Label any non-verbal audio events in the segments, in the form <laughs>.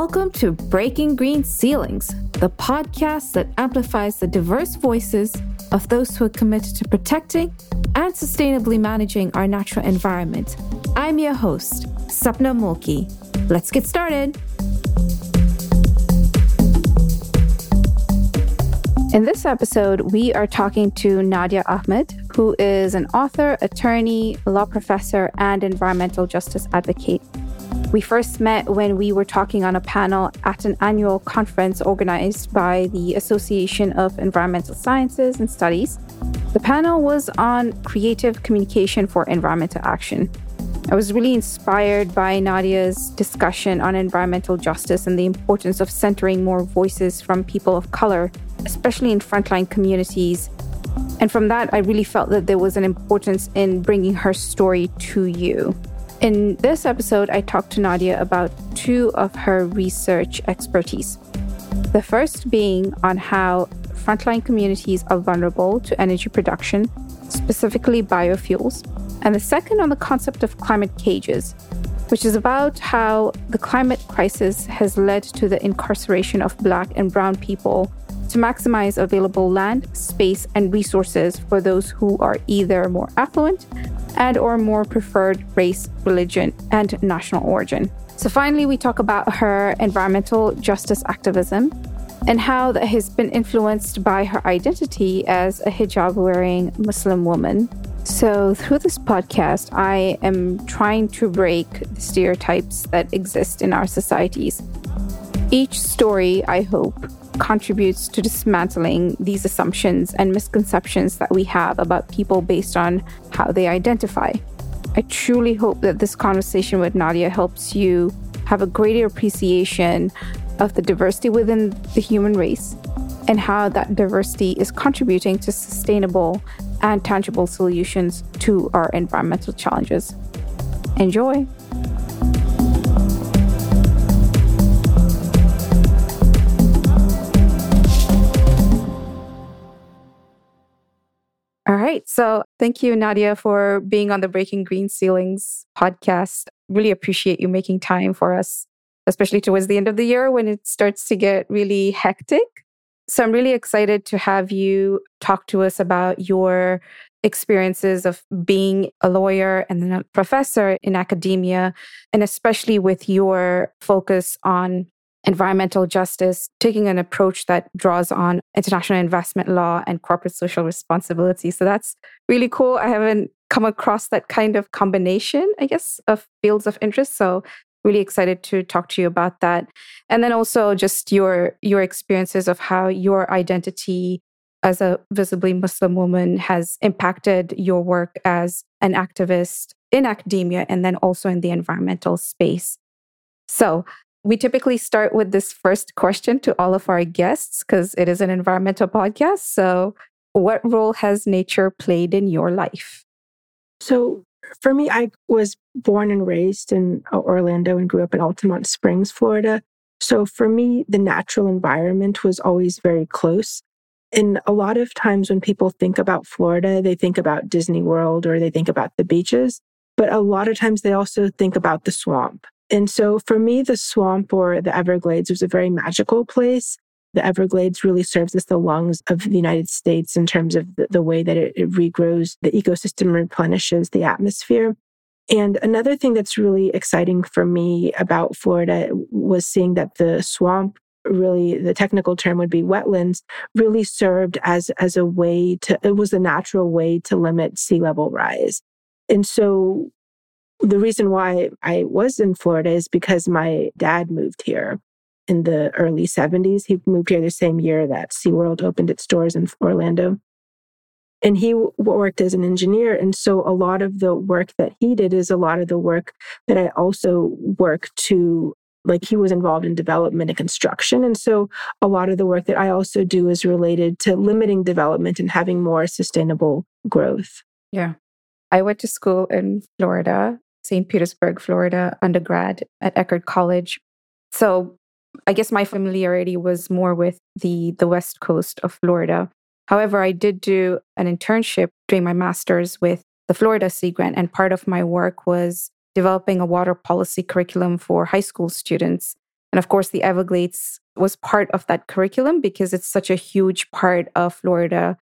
Welcome to Breaking Green Ceilings, the podcast that amplifies the diverse voices of those who are committed to protecting and sustainably managing our natural environment. I'm your host, Sapna Mulki. Let's get started. In this episode, we are talking to Nadia Ahmad, who is an author, attorney, law professor, and environmental justice advocate. We first met when we were talking on a panel at an annual conference organized by the Association of Environmental Sciences and Studies. The panel was on creative communication for environmental action. I was really inspired by Nadia's discussion on environmental justice and the importance of centering more voices from people of color, especially in frontline communities. And from that, I really felt that there was an importance in bringing her story to you. In this episode, I talked to Nadia about two of her research expertise. The first being on how frontline communities are vulnerable to energy production, specifically biofuels, and the second on the concept of climate cages, which is about how the climate crisis has led to the incarceration of Black and Brown people to maximize available land, space, and resources for those who are either more affluent and or more preferred race, religion, and national origin. So finally, we talk about her environmental justice activism and how that has been influenced by her identity as a hijab wearing Muslim woman. So, through this podcast, I am trying to break the stereotypes that exist in our societies. Each story, I hope, contributes to dismantling these assumptions and misconceptions that we have about people based on how they identify. I truly hope that this conversation with Nadia helps you have a greater appreciation of the diversity within the human race and how that diversity is contributing to sustainable and tangible solutions to our environmental challenges. Enjoy! All right. So thank you, Nadia, for being on the Breaking Green Ceilings podcast. Really appreciate you making time for us, especially towards the end of the year when it starts to get really hectic. So I'm really excited to have you talk to us about your experiences of being a lawyer and then a professor in academia, and especially with your focus on environmental justice, taking an approach that draws on international investment law and corporate social responsibility. So that's really cool. I haven't come across that kind of combination, I guess, of fields of interest. So really excited to talk to you about that. And then also just your your experiences of how your identity as a visibly Muslim woman has impacted your work as an activist in academia and then also in the environmental space. So, we typically start with this first question to all of our guests because it is an environmental podcast. So, what role has nature played in your life? So, for me, I was born and raised in uh, Orlando and grew up in Altamonte Springs, Florida. So, for me, the natural environment was always very close. And a lot of times when people think about Florida, they think about Disney World or they think about the beaches. But a lot of times they also think about the swamp. And so for me, the swamp or the Everglades was a very magical place. The Everglades really serves as the lungs of the United States in terms of the, the way that it, it regrows, the ecosystem replenishes the atmosphere. And another thing that's really exciting for me about Florida was seeing that the swamp really the technical term would be wetlands really served as as a way to it was a natural way to limit sea level rise and so the reason why I was in Florida is because my dad moved here in the early 70s. He moved here the same year that SeaWorld opened its doors in Orlando. And he worked as an engineer. And so a lot of the work that he did is a lot of the work that I also work to, like he was involved in development and construction. And so a lot of the work that I also do is related to limiting development and having more sustainable growth. Yeah. I went to school in Florida St. Petersburg, Florida undergrad at Eckerd College. So I guess my familiarity was more with the the west coast of Florida. However, I did do an internship during my master's with the Florida Sea Grant, and part of my work was developing a water policy curriculum for high school students, And of course, the Everglades was part of that curriculum because it's such a huge part of Florida.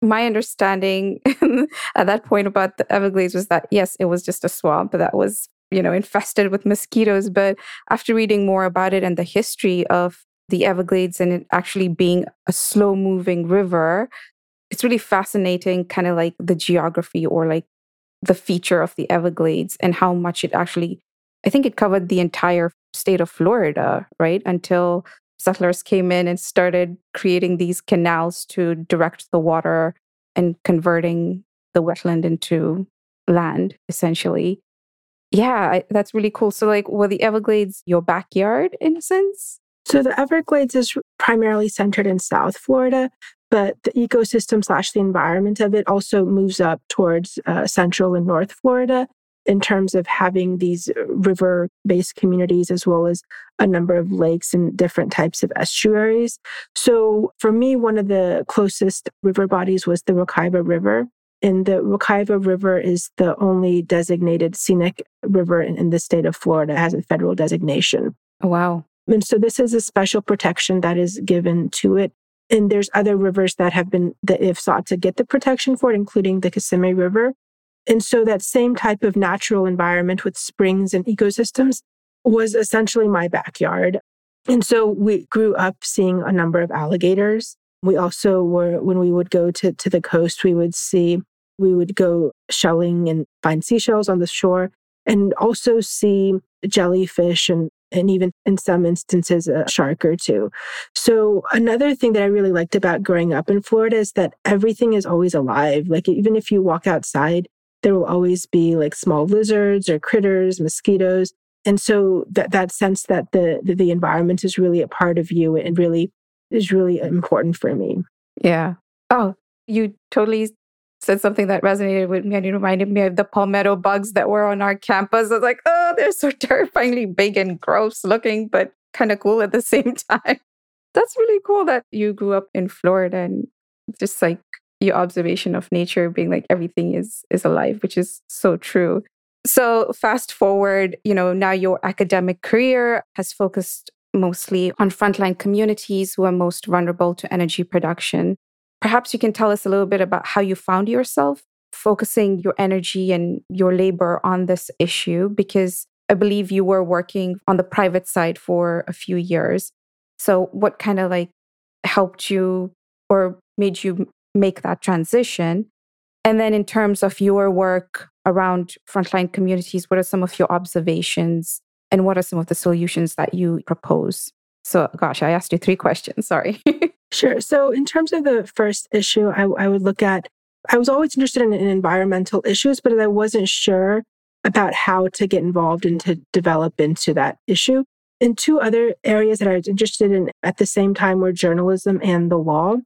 My understanding <laughs> at that point about the Everglades was that, yes, it was just a swamp that was, you know, infested with mosquitoes. But after reading more about it and the history of the Everglades and it actually being a slow moving river, it's really fascinating, kind of like the geography or like the feature of the Everglades and how much it actually, I think it covered the entire state of Florida, right? Until settlers came in and started creating these canals to direct the water and converting the wetland into land, essentially. Yeah, that's really cool. So, like, were the Everglades your backyard in a sense? So, the Everglades is primarily centered in South Florida, but the ecosystem slash the environment of it also moves up towards uh, Central and North Florida in terms of having these river based communities as well as a number of lakes and different types of estuaries. So for me, one of the closest river bodies was the Wekiva River. And the Wekiva River is the only designated scenic river in, in the state of Florida, it has a federal designation. Oh, wow. And so this is a special protection that is given to it. And there's other rivers that have been that have sought to get the protection for it, including the Kissimmee River. And so that same type of natural environment with springs and ecosystems was essentially my backyard. And so we grew up seeing a number of alligators. We also were, when we would go to, to the coast, we would see, we would go shelling and find seashells on the shore and also see jellyfish and, and even in some instances, a shark or two. So, another thing that I really liked about growing up in Florida is that everything is always alive. Like, even if you walk outside, there will always be like small lizards or critters, mosquitoes. And so that, that sense that the, the, the environment is really a part of you and really is really important for me. Yeah. Oh, you totally said something that resonated with me and it reminded me of the palmetto bugs that were on our campus. I was like, oh, they're so <laughs> terrifyingly big and gross looking, but kind of cool at the same <laughs> time. That's really cool that you grew up in Florida and just like your observation of nature being like everything is is alive which is so true. So fast forward you know now your academic career has focused mostly on frontline communities who are most vulnerable to energy production. Perhaps you can tell us a little bit about how you found yourself focusing your energy and your labor on this issue because i believe you were working on the private side for a few years. So what kind of like helped you or made you make that transition? And then, in terms of your work around frontline communities, what are some of your observations and what are some of the solutions that you propose? So, gosh, I asked you three <laughs> questions. Sorry. sure. So, in terms of the first issue, I, I would look at, I was always interested in, in environmental issues, but I wasn't sure about how to get involved and to develop into that issue. And two other areas that I was interested in at the same time were journalism and the law.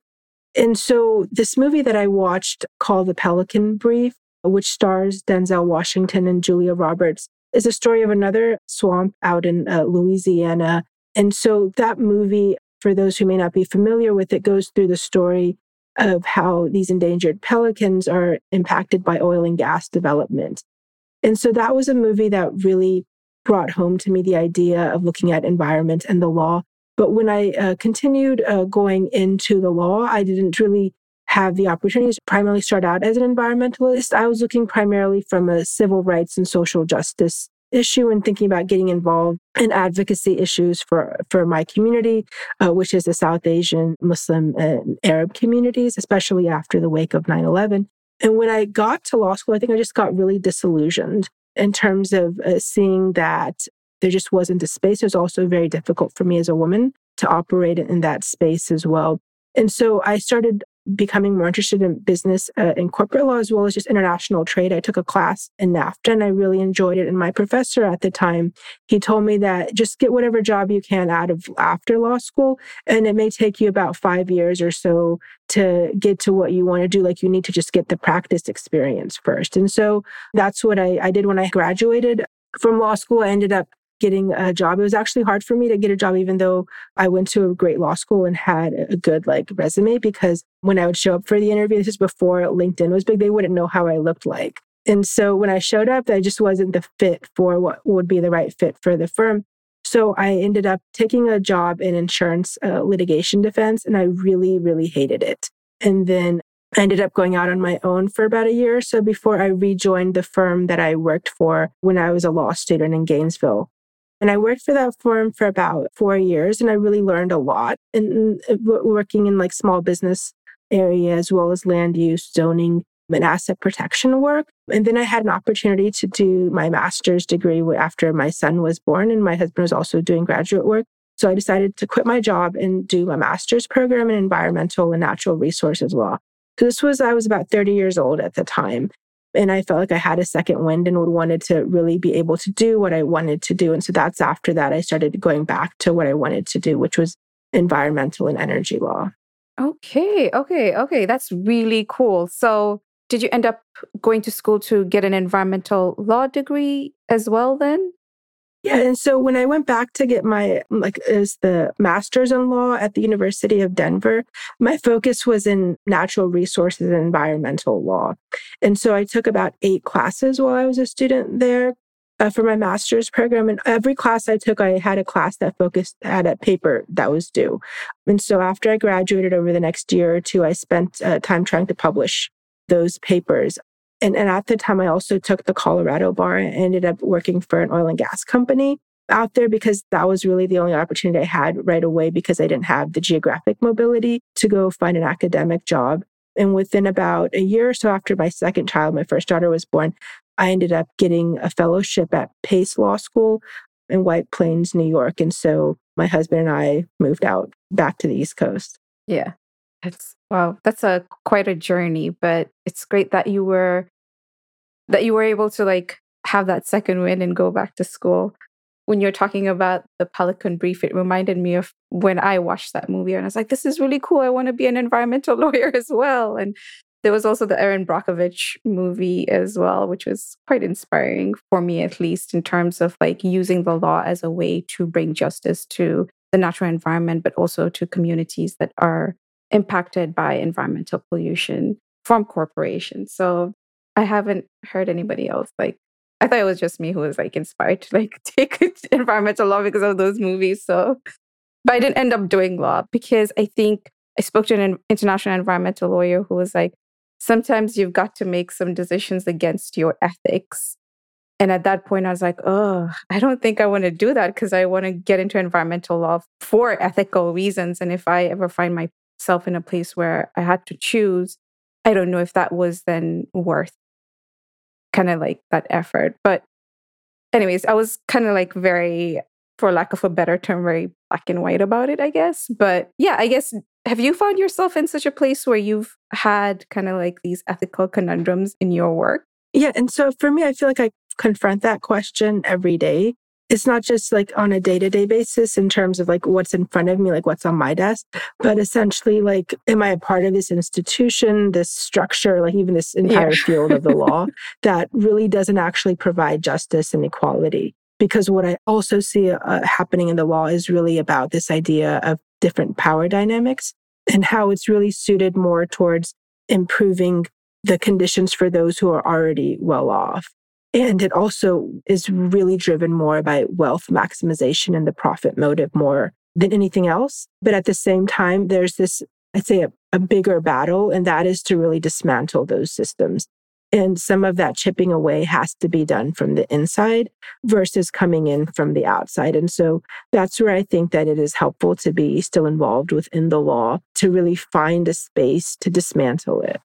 And so this movie that I watched called The Pelican Brief, which stars Denzel Washington and Julia Roberts, is a story of another swamp out in uh, Louisiana. And so that movie, for those who may not be familiar with it, goes through the story of how these endangered pelicans are impacted by oil and gas development. And so that was a movie that really brought home to me the idea of looking at environment and the law but when I uh, continued uh, going into the law, I didn't really have the opportunity to primarily start out as an environmentalist. I was looking primarily from a civil rights and social justice issue and thinking about getting involved in advocacy issues for, for my community, uh, which is the South Asian, Muslim, and Arab communities, especially after the wake of 9 11. And when I got to law school, I think I just got really disillusioned in terms of uh, seeing that there just wasn't a space. It was also very difficult for me as a woman to operate in that space as well. And so I started becoming more interested in business uh, and corporate law as well as just international trade. I took a class in NAFTA and I really enjoyed it. And my professor at the time, he told me that just get whatever job you can out of after law school. And it may take you about five years or so to get to what you want to do. Like you need to just get the practice experience first. And so that's what I, I did when I graduated from law school. I ended up getting a job. It was actually hard for me to get a job, even though I went to a great law school and had a good like resume. Because when I would show up for the interview, this is before LinkedIn was big, they wouldn't know how I looked like. And so when I showed up, I just wasn't the fit for what would be the right fit for the firm. So I ended up taking a job in insurance uh, litigation defense, and I really, really hated it. And then I ended up going out on my own for about a year or so before I rejoined the firm that I worked for when I was a law student in Gainesville. And I worked for that firm for about four years, and I really learned a lot in, in uh, working in like small business area as well as land use, zoning, and asset protection work. And then I had an opportunity to do my master's degree after my son was born, and my husband was also doing graduate work. So I decided to quit my job and do a master's program in environmental and natural resources law. So this was, I was about 30 years old at the time. And I felt like I had a second wind and would wanted to really be able to do what I wanted to do. And so that's after that I started going back to what I wanted to do, which was environmental and energy law. Okay, okay, okay. That's really cool. So, did you end up going to school to get an environmental law degree as well then? Yeah, and so when I went back to get my like as the master's in law at the University of Denver, my focus was in natural resources and environmental law. And so I took about 8 classes while I was a student there uh, for my master's program. And every class I took, I had a class that focused had a paper that was due. And so after I graduated over the next year or two, I spent uh, time trying to publish those papers. And, and at the time, I also took the Colorado bar and ended up working for an oil and gas company out there because that was really the only opportunity I had right away because I didn't have the geographic mobility to go find an academic job. And within about a year or so after my second child, my first daughter was born, I ended up getting a fellowship at Pace Law School in White Plains, New York. And so my husband and I moved out back to the East Coast. Yeah. That's wow. That's a quite a journey, but it's great that you were that you were able to like have that second win and go back to school. When you're talking about the Pelican Brief, it reminded me of when I watched that movie and I was like, this is really cool. I want to be an environmental <laughs> lawyer as well. And there was also the Erin Brockovich movie as well, which was quite inspiring for me, at least in terms of like using the law as a way to bring justice to the natural environment, but also to communities that are impacted by environmental pollution from corporations. So I haven't heard anybody else like I thought it was just me who was like inspired to like <laughs> take <laughs> environmental law because of those movies. So but I didn't end up doing law because I think I spoke to an international environmental lawyer who was like, sometimes you've got to make some decisions against your ethics. And at that point, I was like, oh, I don't think I want to do that because I want to get into environmental law for ethical reasons. And if I ever find myself in a place where I had to choose, I don't know if that was then worth kind of like that effort. But, anyways, I was kind of like very, for lack of a better term, very black and white about it, I guess. But yeah, I guess have you found yourself in such a place where you've had kind of like these ethical conundrums in your work? Yeah. And so for me, I feel like I confront that question every day. It's not just like on a day to day basis in terms of like what's in front of me, like what's on my desk, but essentially, like, am I a part of this institution, this structure, like even this entire yeah. field of the law <laughs> that really doesn't actually provide justice and equality? Because what I also see uh, happening in the law is really about this idea of different power dynamics and how it's really suited more towards improving the conditions for those who are already well off. And it also is really driven more by wealth maximization and the profit motive more than anything else. But at the same time, there's this, I'd say, a, a bigger battle, and that is to really dismantle those systems and some of that chipping away has to be done from the inside versus coming in from the outside. And so that's where I think that it is helpful to be still involved within the law to really find a space to dismantle it.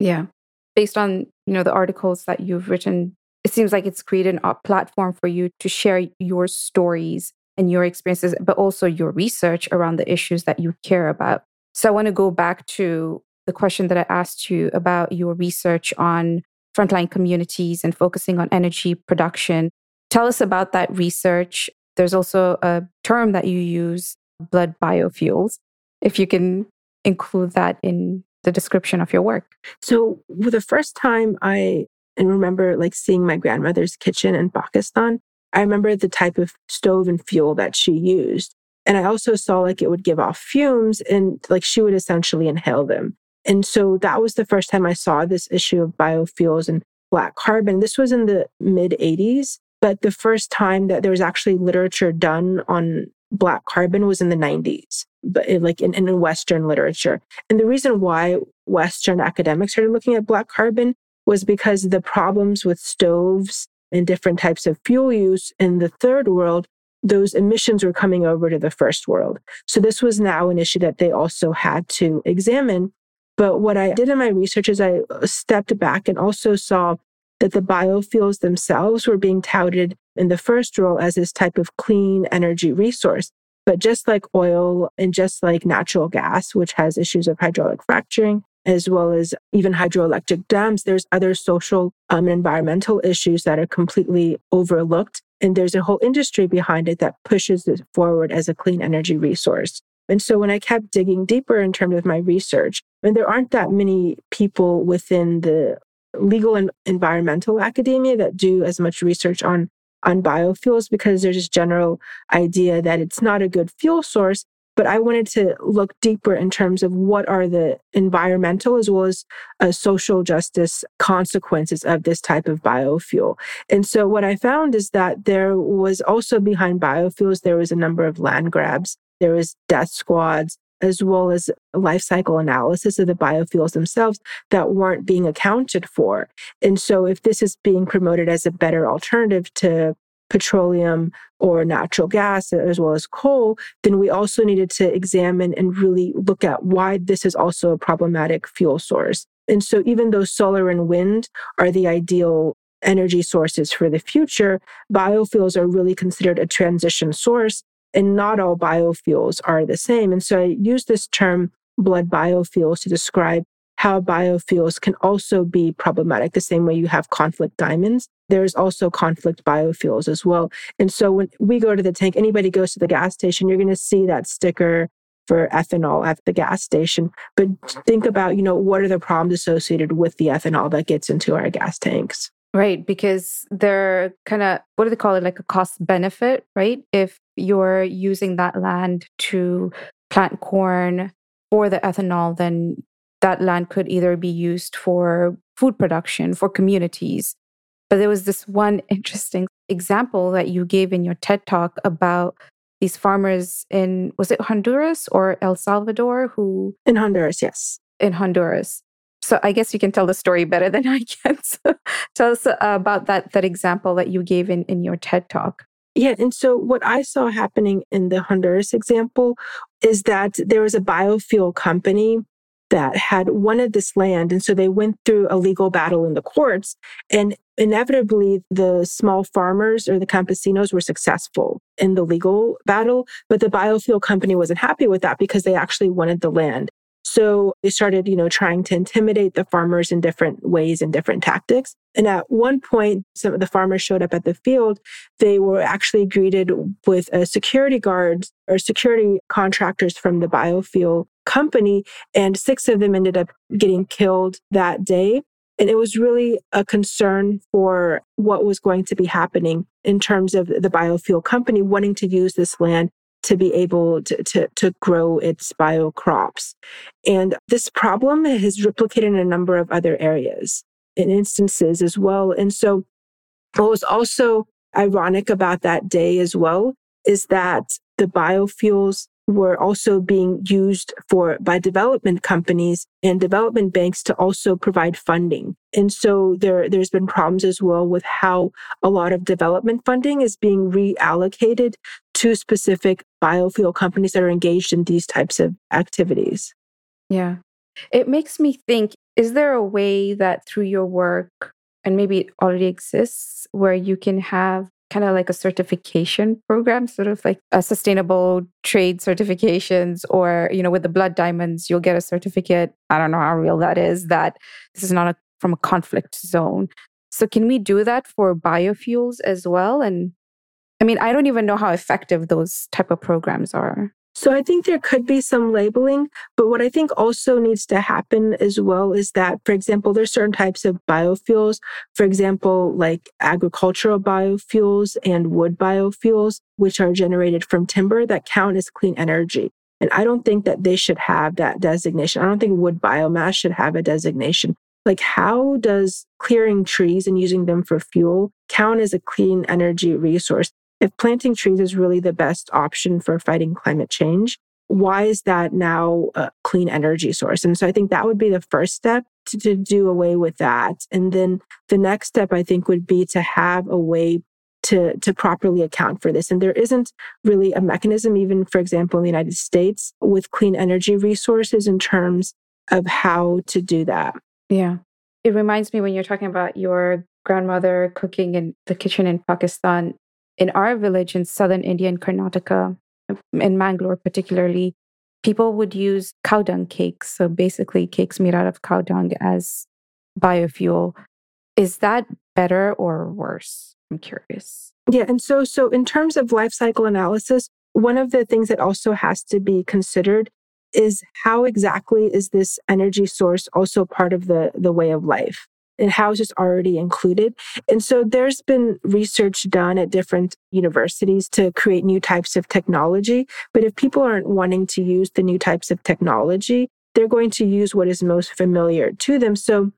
Yeah. Based on, you know, the articles that you've written, it seems like it's created a platform for you to share your stories and your experiences, but also your research around the issues that you care about. So I want to go back to the question that I asked you about your research on frontline communities and focusing on energy production. Tell us about that research. There's also a term that you use, blood biofuels. If you can include that in the description of your work. So, the first time I and remember like seeing my grandmother's kitchen in Pakistan, I remember the type of stove and fuel that she used. And I also saw like it would give off fumes and like she would essentially inhale them. And so that was the first time I saw this issue of biofuels and black carbon. This was in the mid 80s. But the first time that there was actually literature done on black carbon was in the 90s, but in, like in, in Western literature. And the reason why Western academics started looking at black carbon was because the problems with stoves and different types of fuel use in the third world, those emissions were coming over to the first world. So this was now an issue that they also had to examine. But what I did in my research is I uh, stepped back and also saw that the biofuels themselves were being touted in the first role as this type of clean energy resource. But just like oil and just like natural gas, which has issues of hydraulic fracturing, as well as even hydroelectric dams, there's other social um, and environmental issues that are completely overlooked. And there's a whole industry behind it that pushes it forward as a clean energy resource. And so when I kept digging deeper in terms of my research, and there aren't that many people within the legal and environmental academia that do as much research on on biofuels because there's this general idea that it's not a good fuel source but i wanted to look deeper in terms of what are the environmental as well as uh, social justice consequences of this type of biofuel and so what i found is that there was also behind biofuels there was a number of land grabs there was death squads as well as life cycle analysis of the biofuels themselves that weren't being accounted for. And so, if this is being promoted as a better alternative to petroleum or natural gas as well as coal, then we also needed to examine and really look at why this is also a problematic fuel source. And so, even though solar and wind are the ideal energy sources for the future, biofuels are really considered a transition source and not all biofuels are the same. And so I use this term blood biofuels to describe how biofuels can also be problematic, the same way you have conflict diamonds. There's also conflict biofuels as well. And so when we go to the tank, anybody goes to the gas station, you're going to see that sticker for ethanol at the gas station. But think about, you know, what are the problems associated with the ethanol that gets into our gas tanks? Right, because they're kind of, what do they call it? Like a cost benefit, right? If you're using that land to plant corn for the ethanol, then that land could either be used for food production for communities. But there was this one interesting example that you gave in your TED talk about these farmers in, was it Honduras or El Salvador who? In Honduras, yes. In Honduras so I guess you can tell the story better than I can. <laughs> So tell us about that that example that you gave in in your TED talk. Yeah, and so what I saw happening in the Honduras example is that there was a biofuel company that had wanted this land. And so they went through a legal battle in the courts. And inevitably, the small farmers or the campesinos were successful in the legal battle. But the biofuel company wasn't happy with that because they actually wanted the land. So they started, you know, trying to intimidate the farmers in different ways and different tactics. And at one point, some of the farmers showed up at the field. They were actually greeted with a security guards or security contractors from the biofuel company. And six of them ended up getting killed that day. And it was really a concern for what was going to be happening in terms of the biofuel company wanting to use this land to be able to, to, to grow its bio crops. And this problem has replicated in a number of other areas and instances as well. And so what was also ironic about that day as well is that the biofuels were also being used for by development companies and development banks to also provide funding. And so there, there's been problems as well with how a lot of development funding is being reallocated to specific biofuel companies that are engaged in these types of activities. Yeah. It makes me think is there a way that through your work, and maybe it already exists, where you can have kind of like a certification program, sort of like a sustainable trade certifications, or, you know, with the blood diamonds, you'll get a certificate. I don't know how real that is, that this is not a, from a conflict zone. So, can we do that for biofuels as well? And I mean, I don't even know how effective those type of programs are. So I think there could be some labeling, but what I think also needs to happen as well is that, for example, there's certain types of biofuels, for example, like agricultural biofuels and wood biofuels, which are generated from timber that count as clean energy. And I don't think that they should have that designation. I don't think wood biomass should have a designation. like how does clearing trees and using them for fuel count as a clean energy resource? If planting trees is really the best option for fighting climate change, why is that now a clean energy source? And so I think that would be the first step to, to do away with that. And then the next step, I think, would be to have a way to, to properly account for this. And there isn't really a mechanism, even for example, in the United States with clean energy resources in terms of how to do that. Yeah. It reminds me when you're talking about your grandmother cooking in the kitchen in Pakistan. In our village in southern India, in Karnataka, in Mangalore particularly, people would use cow dung cakes. So basically, cakes made out of cow dung as biofuel. Is that better or worse? I'm curious. Yeah. And so, so in terms of life cycle analysis, one of the things that also has to be considered is how exactly is this energy source also part of the, the way of life? And how is this already included? And so there's been research done at different universities to create new types of technology. But if people aren't wanting to use the new types of technology, they're going to use what is most familiar to them. So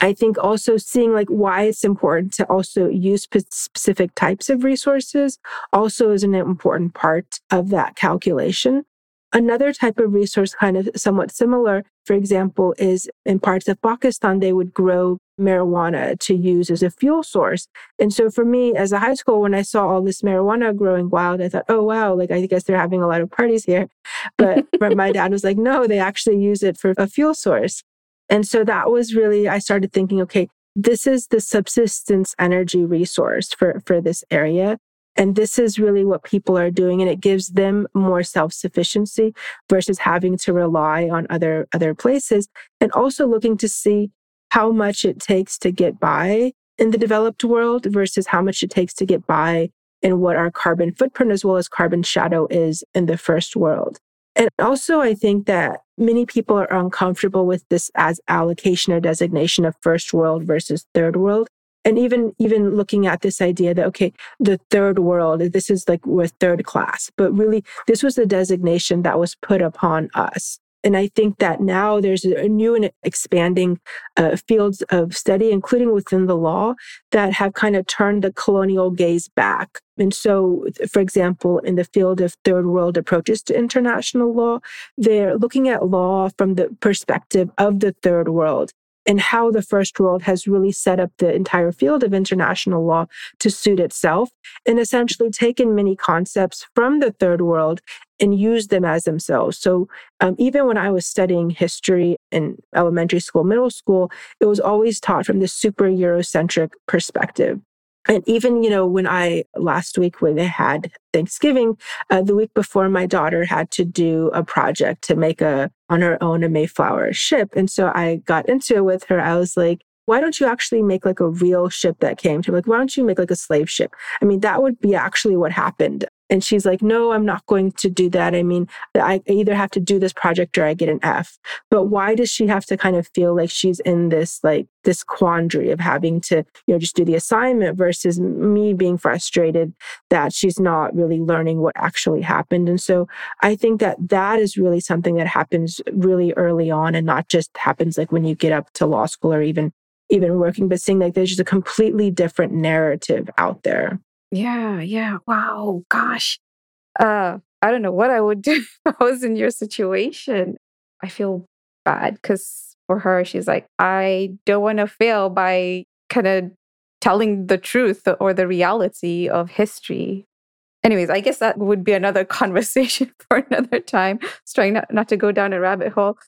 I think also seeing like why it's important to also use specific types of resources also is an important part of that calculation. Another type of resource, kind of somewhat similar, for example, is in parts of Pakistan, they would grow marijuana to use as a fuel source. And so for me, as a high school, when I saw all this marijuana growing wild, I thought, oh, wow, like I guess they're having a lot of parties here. <laughs> But my dad was like, no, they actually use it for a fuel source. And so that was really, I started thinking, okay, this is the subsistence energy resource for, for this area. And this is really what people are doing. And it gives them more self sufficiency versus having to rely on other, other places. And also looking to see how much it takes to get by in the developed world versus how much it takes to get by in what our carbon footprint as well as carbon shadow is in the first world. And also, I think that many people are uncomfortable with this as allocation or designation of first world versus third world and even even looking at this idea that okay the third world this is like we're third class but really this was the designation that was put upon us and I think that now there's a new and expanding uh, fields of study, including within the law, that have kind of turned the colonial gaze back. And so, for example, in the field of third world approaches to international law, they're looking at law from the perspective of the third world and how the first world has really set up the entire field of international law to suit itself and essentially taken many concepts from the third world and used them as themselves. So um, even when I was studying history in elementary school, middle school, it was always taught from the super Eurocentric perspective. And even, you know, when I last week when they had Thanksgiving, uh, the week before my daughter had to do a project to make a on her own a Mayflower ship. And so I got into it with her. I was like, why don't you actually make like a real ship that came to like why don't you make like a slave ship i mean that would be actually what happened and she's like, no, I'm not going to do that. I mean, I either have to do this project or I get an F. But why does she have to kind of feel like she's in this, like, this quandary of having to, you know, just do the assignment versus me being frustrated that she's not really learning what actually happened. And so I think that that is really something that happens really early on and not just happens like when you get up to law school or even even working, but seeing like there's just a completely different narrative out there. Yeah, yeah. Wow, gosh. Uh, I don't know what I would do <laughs> if I was in your situation. I feel bad because for her, she's like, I don't want to fail by kind of telling the truth or the reality of history. Anyways, I guess that would be another <laughs> conversation for another time. Just trying not, not to go down a rabbit hole.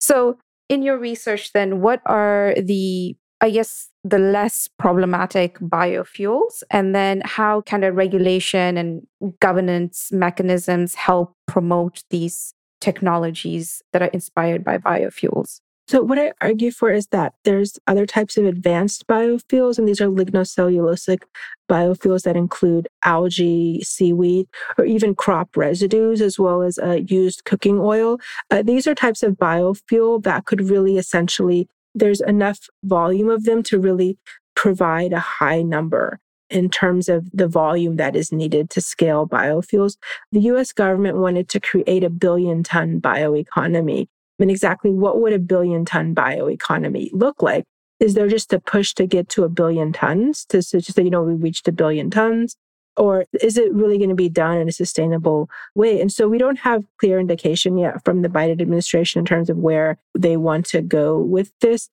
So, in your research, then, what are the I guess, the less problematic biofuels? And then how can a regulation and governance mechanisms help promote these technologies that are inspired by biofuels? So, what I argue for is that there's other types of advanced biofuels, and these are lignocellulosic biofuels that include algae, seaweed, or even crop residues, as well as uh, used cooking oil. Uh, these are types of biofuel that could really essentially there's enough volume of them to really provide a high number in terms of the volume that is needed to scale biofuels. The US government wanted to create a billion ton bioeconomy. and exactly what would a billion ton bioeconomy look like? Is there just a push to get to a billion tons to, to just say, you know, we reached a billion tons? Or is it really going to be done in a sustainable way? And so we don't have clear indication yet from the Biden administration in terms of where they want to go with this.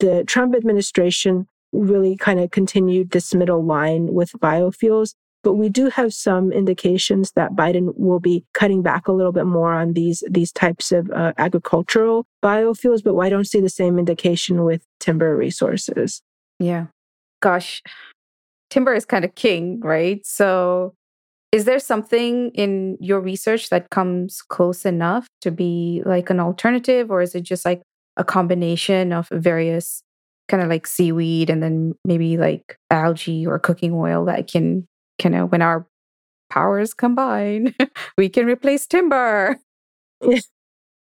The Trump administration really kind of continued this middle line with biofuels. But we do have some indications that Biden will be cutting back a little bit more on these these types of uh, agricultural biofuels. But I don't see the same indication with timber resources. Yeah, gosh, timber is kind of king, right? So, is there something in your research that comes close enough to be like an alternative, or is it just like a combination of various kind of like seaweed and then maybe like algae or cooking oil that can kind of uh, when our powers combine, <laughs> we can replace timber. Yeah.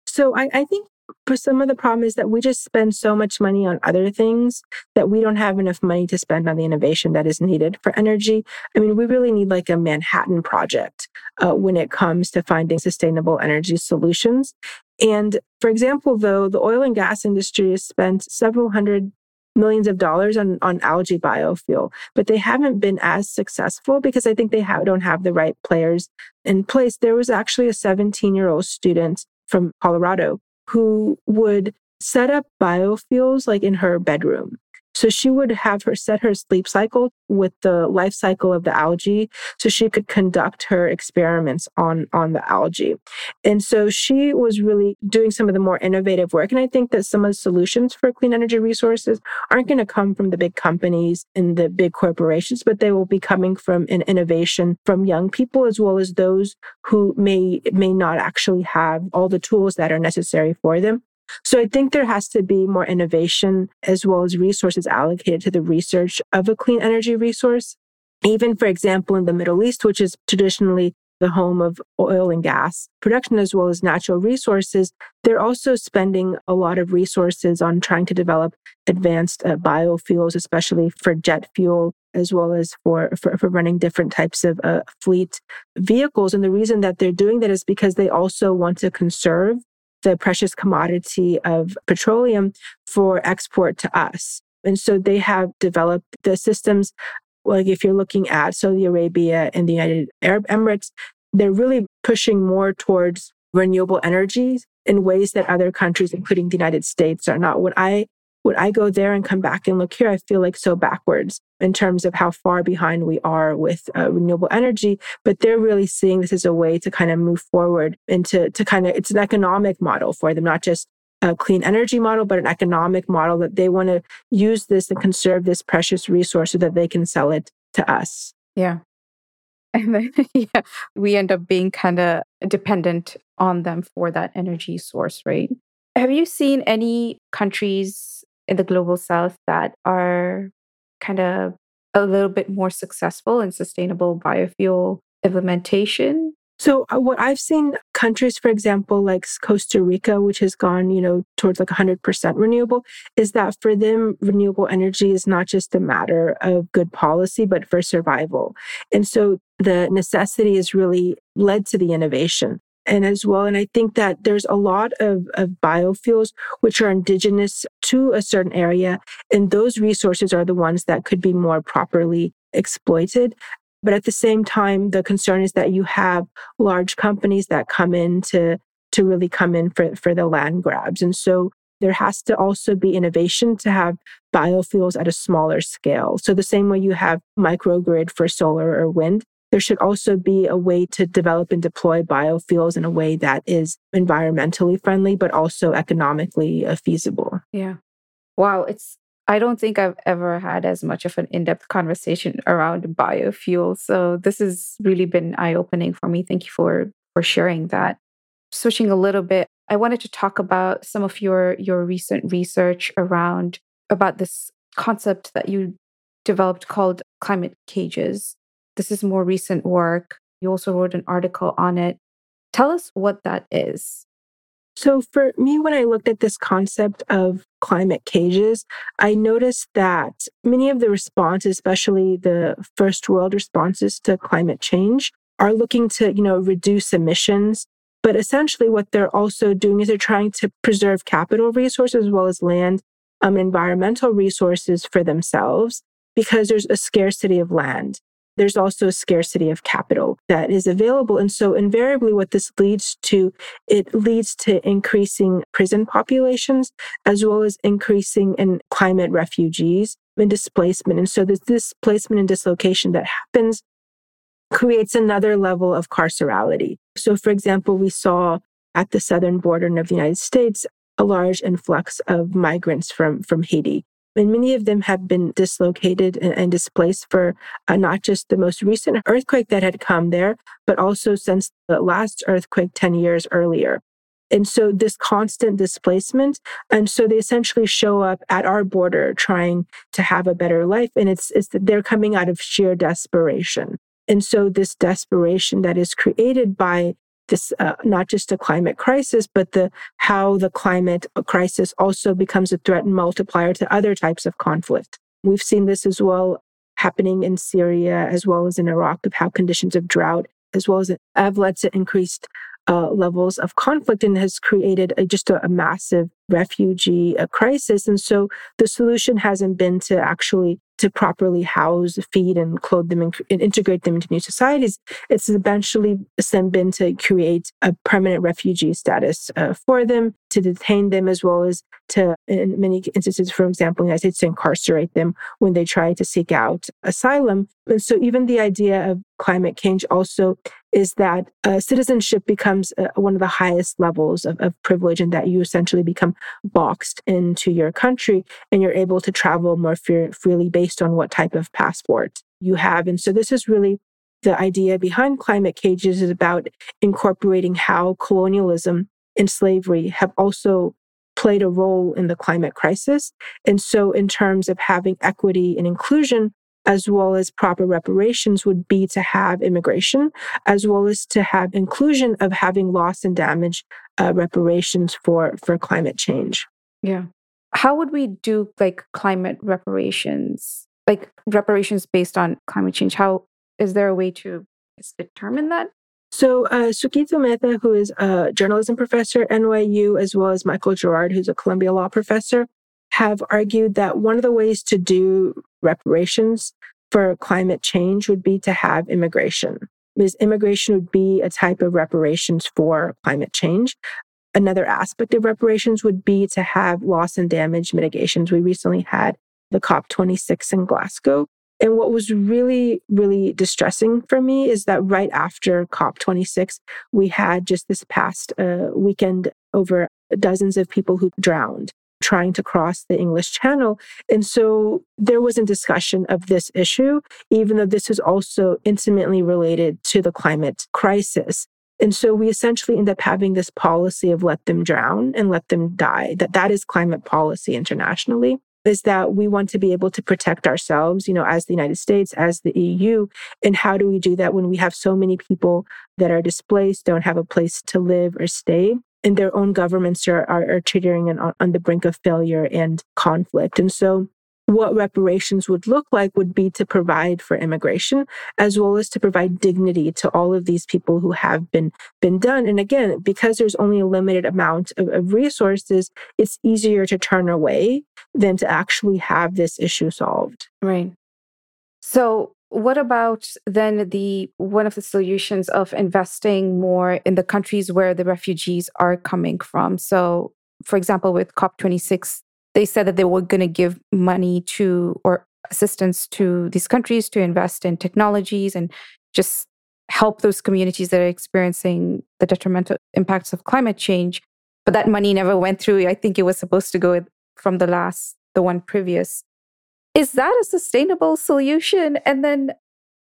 So I, I think for some of the problem is that we just spend so much money on other things that we don't have enough money to spend on the innovation that is needed for energy. I mean, we really need like a Manhattan project uh, when it comes to finding sustainable energy solutions. And for example, though, the oil and gas industry has spent several hundred millions of dollars on, on algae biofuel, but they haven't been as successful because I think they have, don't have the right players in place. There was actually a 17 year old student from Colorado who would set up biofuels like in her bedroom. So she would have her set her sleep cycle with the life cycle of the algae so she could conduct her experiments on, on the algae. And so she was really doing some of the more innovative work. And I think that some of the solutions for clean energy resources aren't going to come from the big companies and the big corporations, but they will be coming from an innovation from young people as well as those who may, may not actually have all the tools that are necessary for them. So I think there has to be more innovation as well as resources allocated to the research of a clean energy resource. Even, for example, in the Middle East, which is traditionally the home of oil and gas production as well as natural resources, they're also spending a lot of resources on trying to develop advanced uh, biofuels, especially for jet fuel, as well as for, for, for running different types of uh, fleet vehicles. And the reason that they're doing that is because they also want to conserve the precious commodity of petroleum for export to us. And so they have developed the systems, like if you're looking at Saudi Arabia and the United Arab Emirates, they're really pushing more towards renewable energies in ways that other countries, including the United States, are not. When I would I go there and come back and look here, I feel like so backwards in terms of how far behind we are with uh, renewable energy. But they're really seeing this as a way to kind of move forward into to kind of it's an economic model for them, not just a clean energy model, but an economic model that they want to use this and conserve this precious resource so that they can sell it to us. Yeah. <laughs> And then, yeah, we end up being kind of dependent on them for that energy source, right? Have you seen any countries in the global south that are kind of a little bit more successful in sustainable biofuel implementation so uh, what I've seen countries, for example, like Costa Rica, which has gone, you know, towards like 100% renewable, is that for them, renewable energy is not just a matter of good policy, but for survival. And so the necessity has really led to the innovation and as well. And I think that there's a lot of, of biofuels which are indigenous to a certain area. And those resources are the ones that could be more properly exploited. But at the same time, the concern is that you have large companies that come in to, to really come in for, for the land grabs. And so there has to also be innovation to have biofuels at a smaller scale. So the same way you have microgrid for solar or wind, there should also be a way to develop and deploy biofuels in a way that is environmentally friendly, but also economically uh, feasible. Yeah. Wow. It's, I don't think I've ever had as much of an in depth conversation around biofuels. So this has really been eye opening for me. Thank you for, for sharing that. Switching a little bit, I wanted to talk about some of your, your recent research around about this concept that you developed called climate cages. This is more recent work. You also wrote an article on it. Tell us what that is. So, for me, when I looked at this concept of climate cages, I noticed that many of the responses, especially the first world responses to climate change, are looking to, you know, reduce emissions But essentially, what they're also doing is they're trying to preserve capital resources as well as land, um, environmental resources for themselves because there's a scarcity of land. There's also a scarcity of capital that is available. And so invariably what this leads to, it leads to increasing prison populations as well as increasing in climate refugees and displacement. And so this displacement and dislocation that happens creates another level of carcerality. So, for example, we saw at the southern border of the United States a large influx of migrants from, from Haiti. And many of them have been dislocated and, and displaced for uh, not just the most recent earthquake that had come there, but also since the last earthquake 10 years earlier. And so this constant displacement. And so they essentially show up at our border trying to have a better life. And it's, it's that they're coming out of sheer desperation. And so this desperation that is created by uh, not just a climate crisis, but the how the climate crisis also becomes a threat and multiplier to other types of conflict. We've seen this as well happening in Syria as well as in Iraq of how conditions of drought as well as have led to increased uh, levels of conflict and has created a, just a, a massive refugee crisis. And so the solution hasn't been to actually to properly house, feed, and clothe them and, integrate them into new societies. It's eventually been to create a permanent refugee status uh, for them, to detain them, as well as to, in many instances, for example, in the United States, to incarcerate them when they try to seek out asylum. And so, even the idea of climate change also is that uh, citizenship becomes uh, one of the highest levels of, of privilege, and that you essentially become boxed into your country and you're able to travel more freely based on what type of passport you have. And so this is really the idea behind climate cages is about incorporating how colonialism and slavery have also played a role in the climate crisis. And so in terms of having equity and inclusion, as well as proper reparations would be to have immigration, as well as to have inclusion of having loss and damage uh, reparations for for climate change. Yeah. How would we do like climate reparations, like reparations based on climate change? How is there a way to determine that? So, uh, Suketu Mehta, who is a journalism professor at NYU, as well as Michael Gerrard, who's a Columbia Law professor, have argued that one of the ways to do reparations for climate change would be to have immigration, because immigration would be a type of reparations for climate change. Another aspect of reparations would be to have loss and damage mitigations. We recently had the COP26 in Glasgow. And what was really, really distressing for me is that right after COP26, we had just this past uh, weekend over dozens of people who drowned trying to cross the English Channel. And so there was a discussion of this issue, even though this is also intimately related to the climate crisis. And so we essentially end up having this policy of let them drown and let them die. That that is climate policy internationally is that we want to be able to protect ourselves, you know, as the United States, as the EU. And how do we do that when we have so many people that are displaced, don't have a place to live or stay? And their own governments are, are, are teetering on, on the brink of failure and conflict. And so what reparations would look like would be to provide for immigration as well as to provide dignity to all of these people who have been been done. And again because there's only a limited amount of, of resources it's easier to turn away than to actually have this issue solved. Right. So what about then the one of the solutions of investing more in the countries where the refugees are coming from? So, for example, with COP26, they said that they were going to give money to or assistance to these countries to invest in technologies and just help those communities that are experiencing the detrimental impacts of climate change. But that money never went through. I think it was supposed to go from the last, the one previous is that a sustainable solution? And then,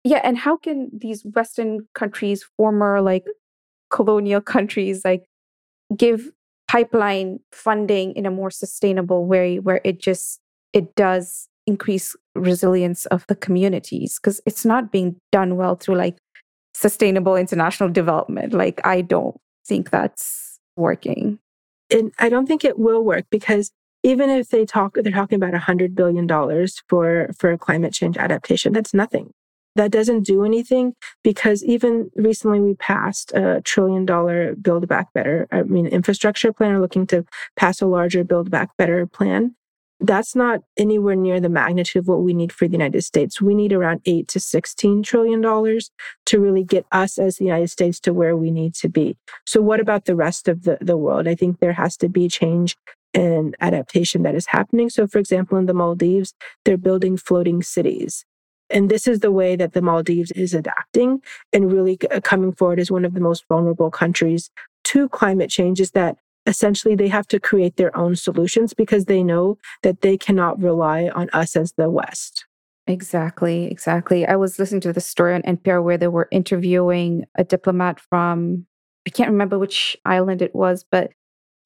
yeah, and how can these Western countries, former like colonial countries, like give pipeline funding in a more sustainable way where it just it does increase resilience of the communities? Because it's not being done well through like sustainable international development. Like i don't think that's working. And i don't think it will work because even if they talk, they're talking about $100 billion for, for climate change adaptation. That's nothing. that doesn't do anything because even recently we passed a trillion dollar build back better i mean infrastructure plan are looking to pass a larger build back better plan that's not anywhere near the magnitude of what we need for the united states we need around 8 to 16 trillion dollars to really get us as the united states to where we need to be so what about the rest of the, the world i think there has to be change and adaptation that is happening so for example in the maldives they're building floating cities and this is the way that the Maldives is adapting and really uh, coming forward as one of the most vulnerable countries to climate change is that essentially they have to create their own solutions because they know that they cannot rely on us as the West. Exactly, exactly. I was listening to the story on NPR where they were interviewing a diplomat from, I can't remember which island it was, but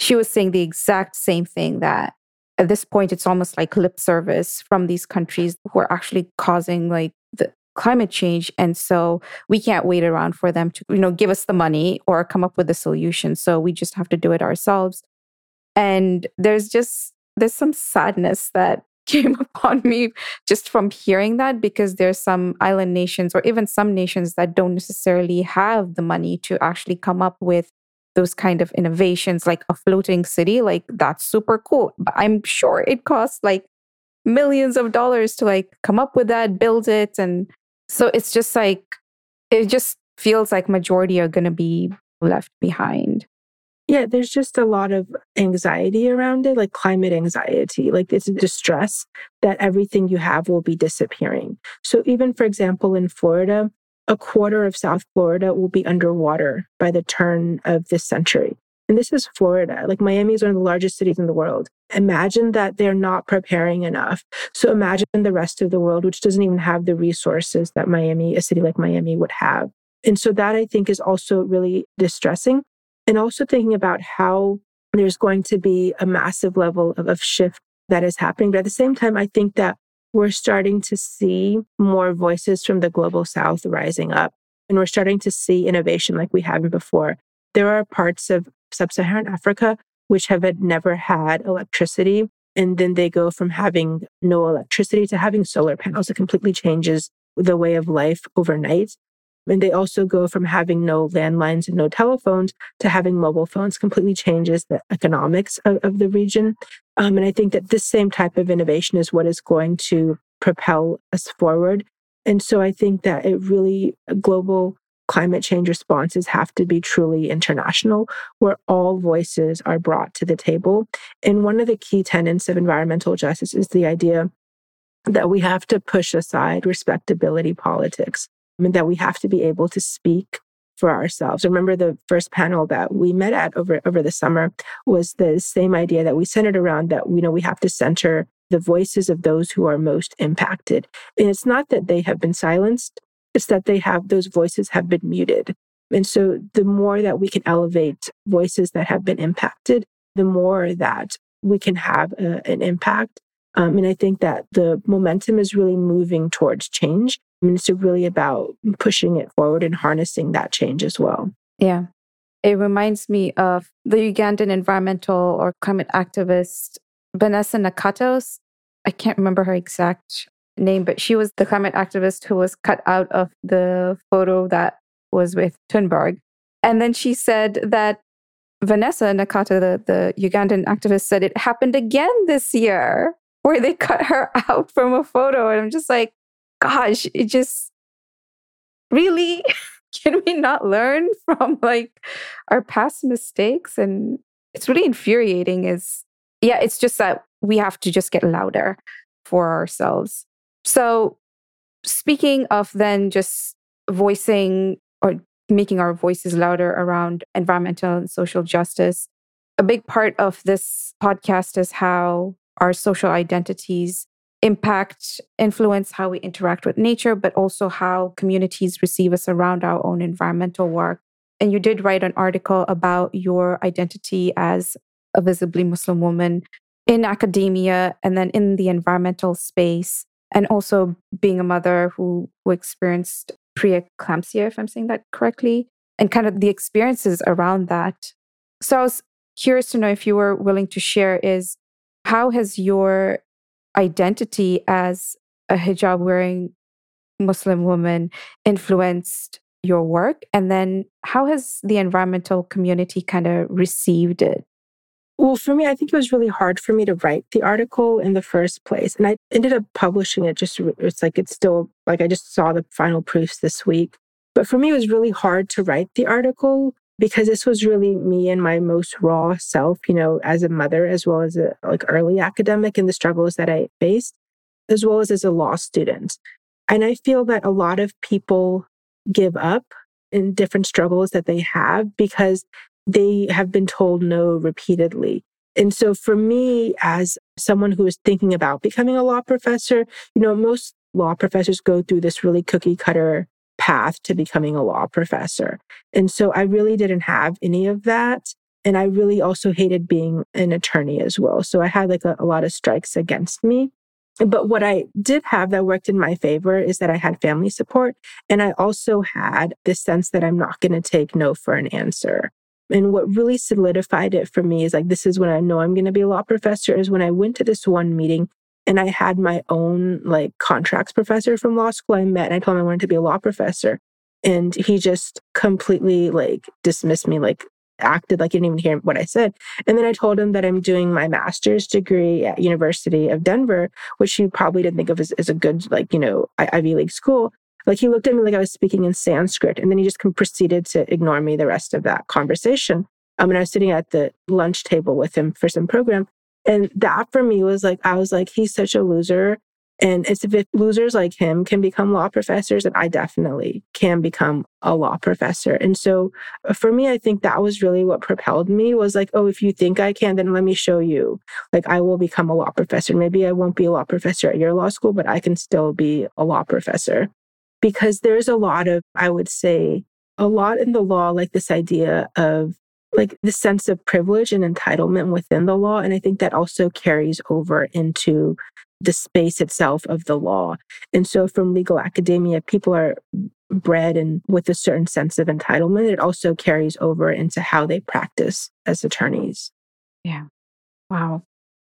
she was saying the exact same thing that at this point it's almost like lip service from these countries who are actually causing like the climate change. And so we can't wait around for them to you know give us the money or come up with a solution. So we just have to do it ourselves. And there's just there's some sadness that <laughs> came upon me just from hearing that because there's some island nations or even some nations that don't necessarily have the money to actually come up with those kind of innovations like a floating city like that's super cool. But i'm sure it costs like millions of dollars to like come up with that build it and so it's just like it just feels like majority are going to be left behind. Yeah there's just a lot of anxiety around it like climate anxiety like it's distress that everything you have will be disappearing. So even for example in florida a quarter of South Florida will be underwater by the turn of this century. And this is Florida. Like Miami is one of the largest cities in the world. Imagine that they're not preparing enough. So imagine the rest of the world, which doesn't even have the resources that Miami, a city like Miami, would have. And so that I think is also really distressing. And also thinking about how there's going to be a massive level of, of shift that is happening. But at the same time, I think that we're starting to see more voices from the global south rising up. And we're starting to see innovation like we haven't before. There are parts of sub Saharan Africa which have never had electricity. And then they go from having no electricity to having solar panels. It completely changes the way of life overnight. And they also go from having no landlines and no telephones to having mobile phones, completely changes the economics of, of the region. Um, and I think that this same type of innovation is what is going to propel us forward. And so I think that it really, global climate change responses have to be truly international, where all voices are brought to the table. And one of the key tenets of environmental justice is the idea that we have to push aside respectability politics and that we have to be able to speak for ourselves. Remember the first panel that we met at over over the summer was the same idea that we centered around that you know we have to center the voices of those who are most impacted. And it's not that they have been silenced, it's that they have those voices have been muted. And so the more that we can elevate voices that have been impacted, the more that we can have a, an impact. Um, and I think that the momentum is really moving towards change. I mean, it's really about pushing it forward and harnessing that change as well. Yeah. It reminds me of the Ugandan environmental or climate activist, Vanessa Nakatos. I can't remember her exact name, but she was the climate activist who was cut out of the photo that was with Thunberg. And then she said that Vanessa Nakate, the, the Ugandan activist, said it happened again this year where they cut her <laughs> out from a photo. And I'm just like, gosh, it just really <laughs> can we not learn <laughs> from like our past mistakes? And it's really infuriating is yeah, it's just that we have to just get louder for ourselves. So speaking of then just voicing or making our voices louder around environmental and social justice, a big part of this podcast is how our social identities impact, influence how we interact with nature, but also how communities receive us around our own environmental work. And you did write an article about your identity as a visibly Muslim woman in academia and then in the environmental space, and also being a mother who, who experienced preeclampsia, if I'm saying that correctly, and kind of the experiences around that. So I was curious to know if you were willing to share is how has your identity as a hijab wearing Muslim woman influenced your work? And then how has the environmental community kind of received it? Well, for me, I think it was really hard for me to write the article in the first place. And I ended up publishing it just, it's like it's still, like I just saw the final proofs this week. But for me, it was really hard to write the article because this was really me and my most raw self, you know, as a mother, as well as a like early academic and the struggles that I faced, as well as as a law student. And I feel that a lot of people give up in different struggles that they have because they have been told no repeatedly. And so for me, as someone who is thinking about becoming a law professor, you know, most law professors go through this really cookie cutter path to becoming a law professor. And so I really didn't have any of that. And I really also hated being an attorney as well. So I had like a, a lot of strikes against me. But what I did have that worked in my favor is that I had family support. And I also had this sense that I'm not going to take no for an answer. And what really solidified it for me is like, this is when I know I'm going to be a law professor, is when I went to this one meeting and I had my own like contracts professor from law school I met and I told him I wanted to be a law professor. And he just completely like dismissed me, like acted like he didn't even hear what I said. And then I told him that I'm doing my master's degree at University of Denver, which he probably didn't think of as, as a good, like, you know, Ivy League school. Like he looked at me like I was speaking in Sanskrit. And then he just proceeded to ignore me the rest of that conversation. Um, I mean, I was sitting at the lunch table with him for some program. And that for me was like, I was like, he's such a loser. And it's if losers like him can become law professors, and I definitely can become a law professor. And so uh, for me, I think that was really what propelled me was like, oh, if you think I can, then let me show you. Like I will become a law professor. Maybe I won't be a law professor at your law school, but I can still be a law professor. Because there's a lot of, I would say, a lot in the law, like this idea of like the sense of privilege and entitlement within the law. And I think that also carries over into the space itself of the law. And so from legal academia, people are bred and with a certain sense of entitlement. It also carries over into how they practice as attorneys. Yeah. Wow.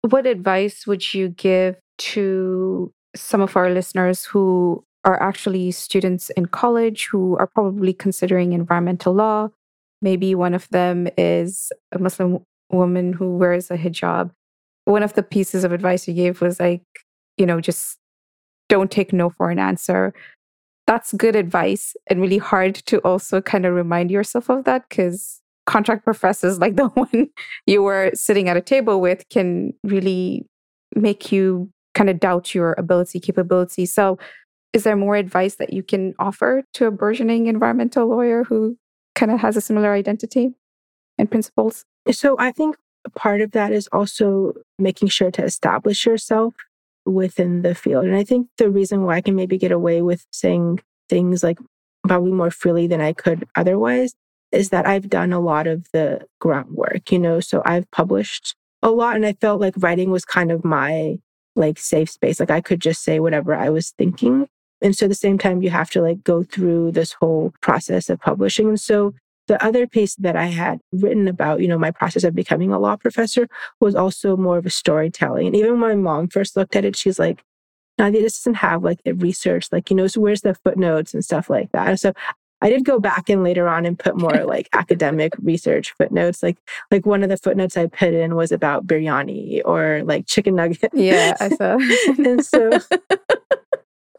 What advice would you give to some of our listeners who are actually students in college who are probably considering environmental law Maybe one of them is a Muslim woman who wears a hijab. One of the pieces of advice you gave was like, you know, just don't take no for an answer. That's good advice and really hard to also kind of remind yourself of that because contract professors <laughs> like the one you were sitting at a table with can really make you kind of doubt your ability, capability. So, is there more advice that you can offer to a burgeoning environmental lawyer who kind of has a similar identity and principles? So I think part of that is also making sure to establish yourself within the field. And I think the reason why I can maybe get away with saying things like probably more freely than I could otherwise is that I've done a lot of the groundwork, you know, so I've published a lot and I felt like writing was kind of my like safe space. Like I could just say whatever I was thinking. And so at the same time, you have to like go through this whole process of publishing. And so the other piece that I had written about, you know, my process of becoming a law professor was also more of a storytelling. And even when my mom first looked at it, she's like, Nadia, this doesn't have like a research, like, you know, so where's the footnotes and stuff like that. And so I did go back in later on and put more like <laughs> academic research footnotes. Like like one of the footnotes I put in was about biryani or like chicken nugget. Yeah, I saw. <laughs> and so <laughs>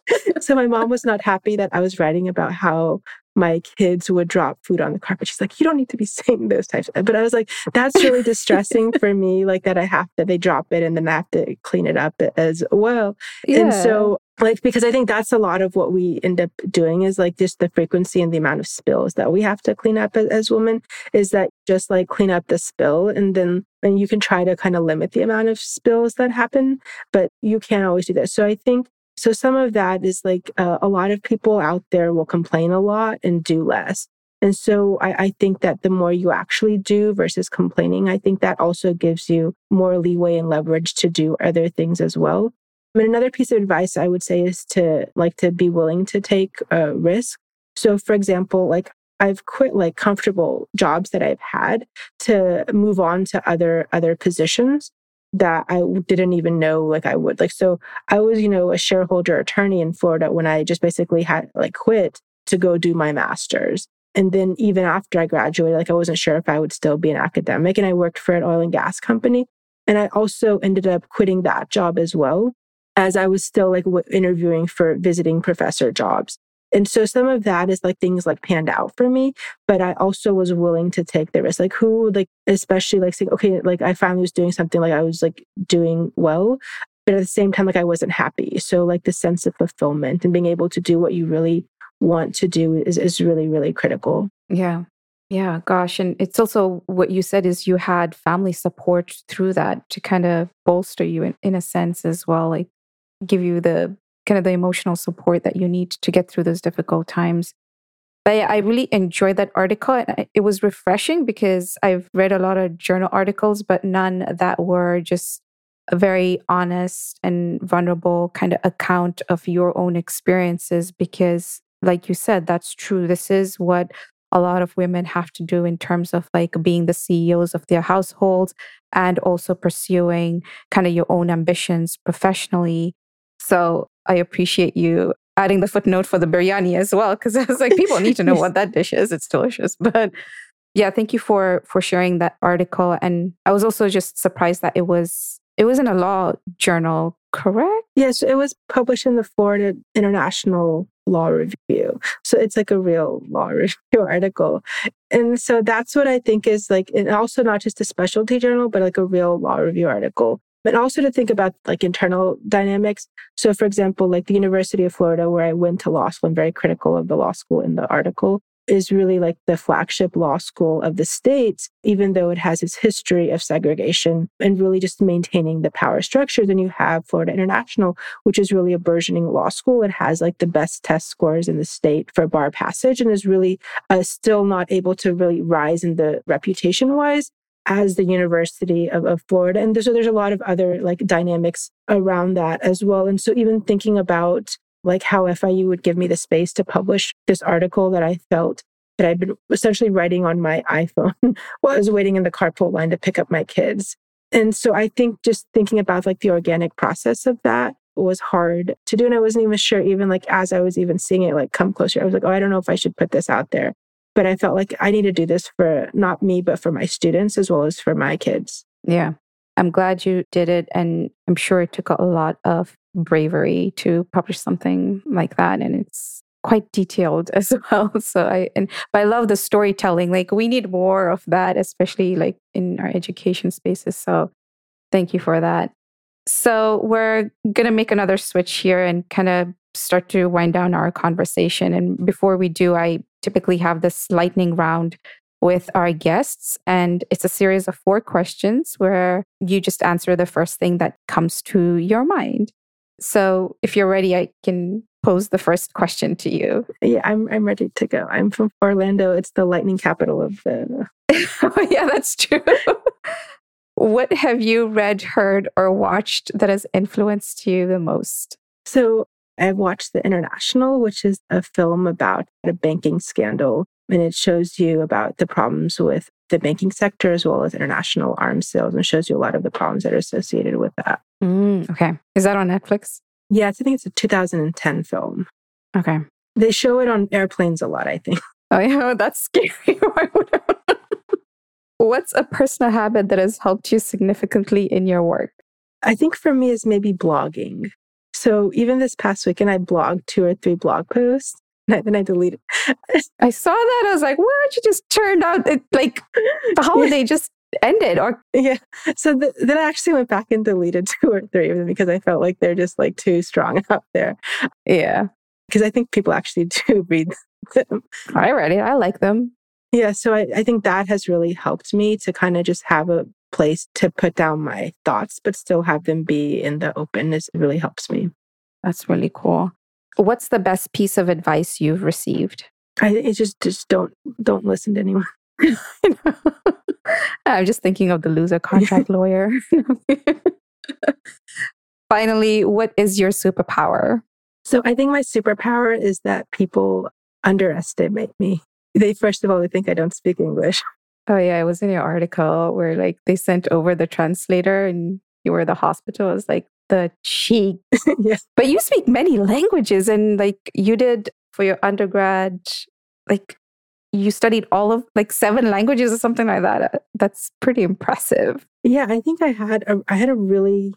<laughs> so my mom was not happy that I was writing about how my kids would drop food on the carpet. She's like, you don't need to be <laughs> saying those types. Of, but I was like, that's really distressing for me. Like that I have to, they drop it and then I have to clean it up as well. Yeah. And so like, because I think that's a lot of what we end up doing is like just the frequency and the amount of spills that we have to clean up as, as women is that just like clean up the spill and then, and you can try to kind of limit the amount of spills that happen, but you can't always do that. So I think so some of that is like uh, a lot of people out there will complain a lot and do less. And so I, I, think that the more you actually do versus complaining, I think that also gives you more leeway and leverage to do other things as well. I mean, another piece of advice I would say is to like to be willing to take a risk. So, for example, like I've quit like comfortable jobs that I've had to move on to other other positions that I didn't even know like I would. Like, so I was, you know, a shareholder attorney in Florida when I just basically had like quit to go do my master's. And then even after I graduated, like I wasn't sure if I would still be an academic. And I worked for an oil and gas company. And I also ended up quitting that job as well as I was still like w- interviewing for visiting professor jobs. And so some of that is like things like panned out for me, but I also was willing to take the risk. Like who like especially like saying, okay, like I finally was doing something like I was like doing well, but at the same time, like I wasn't happy. So like the sense of fulfillment and being able to do what you really want to do is, is really, really critical. Yeah. Yeah, gosh. And it's also what you said is you had family support through that to kind of bolster you in, in a sense as well, like give you the kind of the emotional support that you need to get through those difficult times. But yeah, I really enjoyed that article. It was refreshing because I've read a lot of journal articles, but none that were just a very honest and vulnerable kind of account of your own experiences. Because, like you said, that's true. This is what a lot of women have to do in terms of like being the CEOs of their households and also pursuing kind of your own ambitions professionally. So I appreciate you adding the footnote for the biryani as well because I was like, people need to know what <laughs> that dish is. It's delicious, but yeah, thank you for for sharing that article. And I was also just surprised that it was it was in a law journal, correct? Yes, it was published in the Florida International Law Review. So it's like a real law <laughs> review article. And so that's what I think is like, and also not just a specialty journal, but like a real law review article but also to think about like internal dynamics. So, for example, like the University of Florida, where I went to law school, I'm very critical of the law school in the article, is really like the flagship law school of the states, even though it has its history of segregation and really just maintaining the power structures. And you have Florida International, which is really a burgeoning law school. It has like the best test scores in the state for bar passage and is really uh, still not able to really rise in the reputation wise as the University of, of Florida. And so there's a lot of other like dynamics around that as well. And so even thinking about like how FIU would give me the space to publish this article that I felt that I'd been essentially writing on my iPhone <laughs> while I was waiting in the carpool line to pick up my kids. And so I think just thinking about like the organic process of that was hard to do. And I wasn't even sure, even like as I was even seeing it like come closer, I was like, oh, I don't know if I should put this out there but I felt like I need to do this for not me, but for my students as well as for my kids. Yeah. I'm glad you did it. And I'm sure it took a lot of bravery to publish something like that. And it's quite detailed <laughs> as well. So I, and, but I love the storytelling. Like we need more of that, especially like in our education spaces. So thank you for that. So we're to make another switch here and kind of start to wind down our conversation. And before we do, I typically have this lightning round with our guests. And it's a series of four questions where you just answer the first thing that comes to your mind. So if you're ready, I can pose the first question to you. Yeah, I'm I'm ready to go. I'm from Orlando. It's the lightning capital of the <laughs> oh, yeah, that's true. <laughs> what have you read, heard, or watched that has influenced you the most? So I've watched The International, which is a film about a banking scandal. And it shows you about the problems with the banking sector as well as international arms sales and shows you a lot of the problems that are associated with that. Mm, okay. Is that on Netflix? Yes, I think it's a 2010 film. Okay. They show it on airplanes a lot, I think. <laughs> Oh, yeah, <laughs> that's scary. <laughs> What's a personal habit that has helped you significantly in your work? I think for me is maybe blogging. So even this past weekend, I blogged two or three blog posts. <laughs> And then I deleted. <laughs> I saw that. I was like, what? You just turned out it, like the <laughs> holiday yeah. just ended or yeah so th- then i actually went back and deleted two or three of them because i felt like they're just like too strong out there yeah because i think people actually do read them i read it i like them yeah so I, I think that has really helped me to kind of just have a place to put down my thoughts, but still have them be in the openness. It really helps me. That's really cool. What's the best piece of advice you've received? I it's just just don't don't listen to anyone. <laughs> I'm just thinking of the loser <laughs> contract lawyer. <laughs> Finally, what is your superpower? So I think my superpower is that people underestimate me. They first of all they think I don't speak English. Oh yeah, it was in your article where like they sent over the translator and you were the hospital. It's like the cheek. <laughs> yes. But you speak many languages and like you did for your undergrad, like you studied all of like seven languages or something like that. That's pretty impressive. Yeah, I think I had a I had a really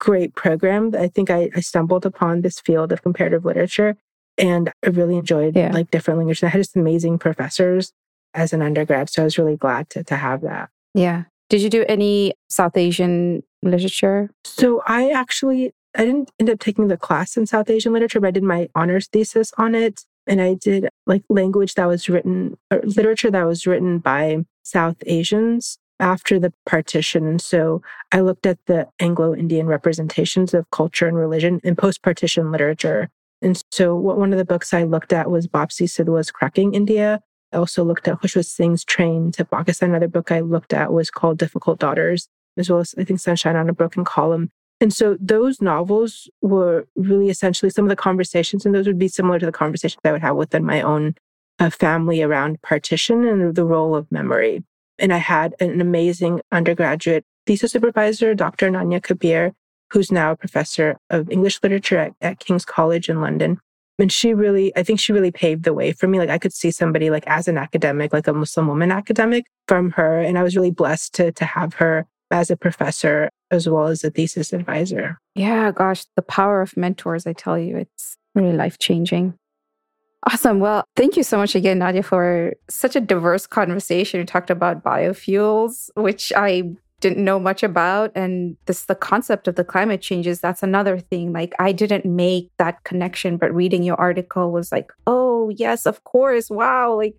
great program. I think I, I stumbled upon this field of comparative literature and I really enjoyed yeah. like different languages. I had just amazing professors as an undergrad. So I was really glad to, to have that. Yeah. Did you do any South Asian literature? So I actually I didn't end up taking the class in South Asian literature, but I did my honors thesis on it. And I did like language that was written, or literature that was written by South Asians after the partition. So I looked at the Anglo Indian representations of culture and religion in post partition literature. And so what, one of the books I looked at was Bapsi Sidhwa's Cracking India. I also looked at Khushwant Singh's Train to Pakistan. Another book I looked at was called Difficult Daughters, as well as I think Sunshine on a Broken Column. And so those novels were really essentially some of the conversations, and those would be similar to the conversations I would have within my own uh, family around partition and the role of memory. And I had an amazing undergraduate thesis supervisor, Dr. Ananya Kabir, who's now a professor of English literature at, at King's College in London. And she really, I think she really paved the way for me. Like I could see somebody like as an academic, like a Muslim woman academic from her. And I was really blessed to, to have her as a professor as well as a thesis advisor. Yeah, gosh, the power of mentors, I tell you, it's really life changing. Awesome. Well, thank you so much again, Nadia, for such a diverse conversation. You talked about biofuels, which I didn't know much about. And this the concept of the climate changes, that's another thing. Like I didn't make that connection, but reading your article was like, oh yes, of course. Wow. Like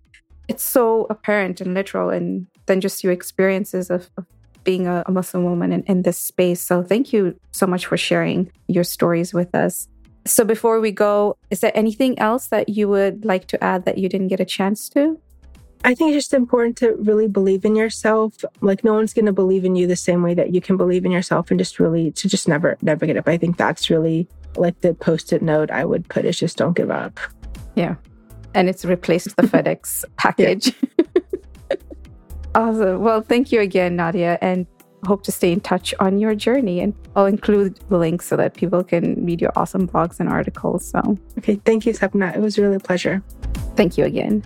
it's so apparent and literal and then just your experiences of, of being a, a Muslim woman in, in this space. So thank you so much for sharing your stories with us. So before we go, is there anything else that you would like to add that you didn't get a chance to? I think it's just important to really believe in yourself. Like no one's going to believe in you the same way that you can believe in yourself and just really to just never never get up. I think that's really like the post-it note I would put is just don't give up. Yeah. And it's replaced the <laughs> FedEx package. <laughs> awesome. Well, thank you again, Nadia, and hope to stay in touch on your journey. And I'll include the link so that people can read your awesome blogs and articles. So, okay. Thank you, Sapna. It was really a pleasure. Thank you again.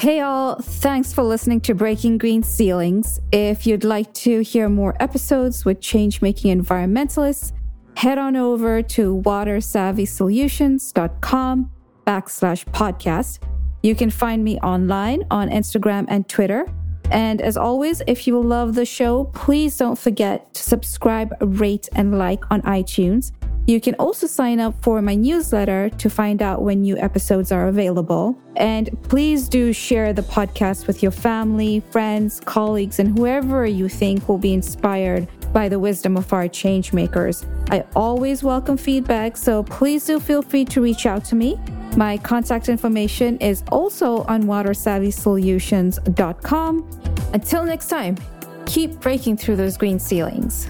Hey, all. Thanks for listening to Breaking Green Ceilings. If you'd like to hear more episodes with change making environmentalists, head on over to watersavvysolutions.com backslash podcast you can find me online on Instagram and Twitter. And as always, if you love the show, please don't forget to subscribe, rate, and like on iTunes. You can also sign up for my newsletter to find out when new episodes are available. And please do share the podcast with your family, friends, colleagues, and whoever you think will be inspired by the wisdom of our change makers. I always welcome feedback, so please do feel free to reach out to me. My contact information is also on watersavvysolutions.com. Until next time, keep breaking through those green ceilings.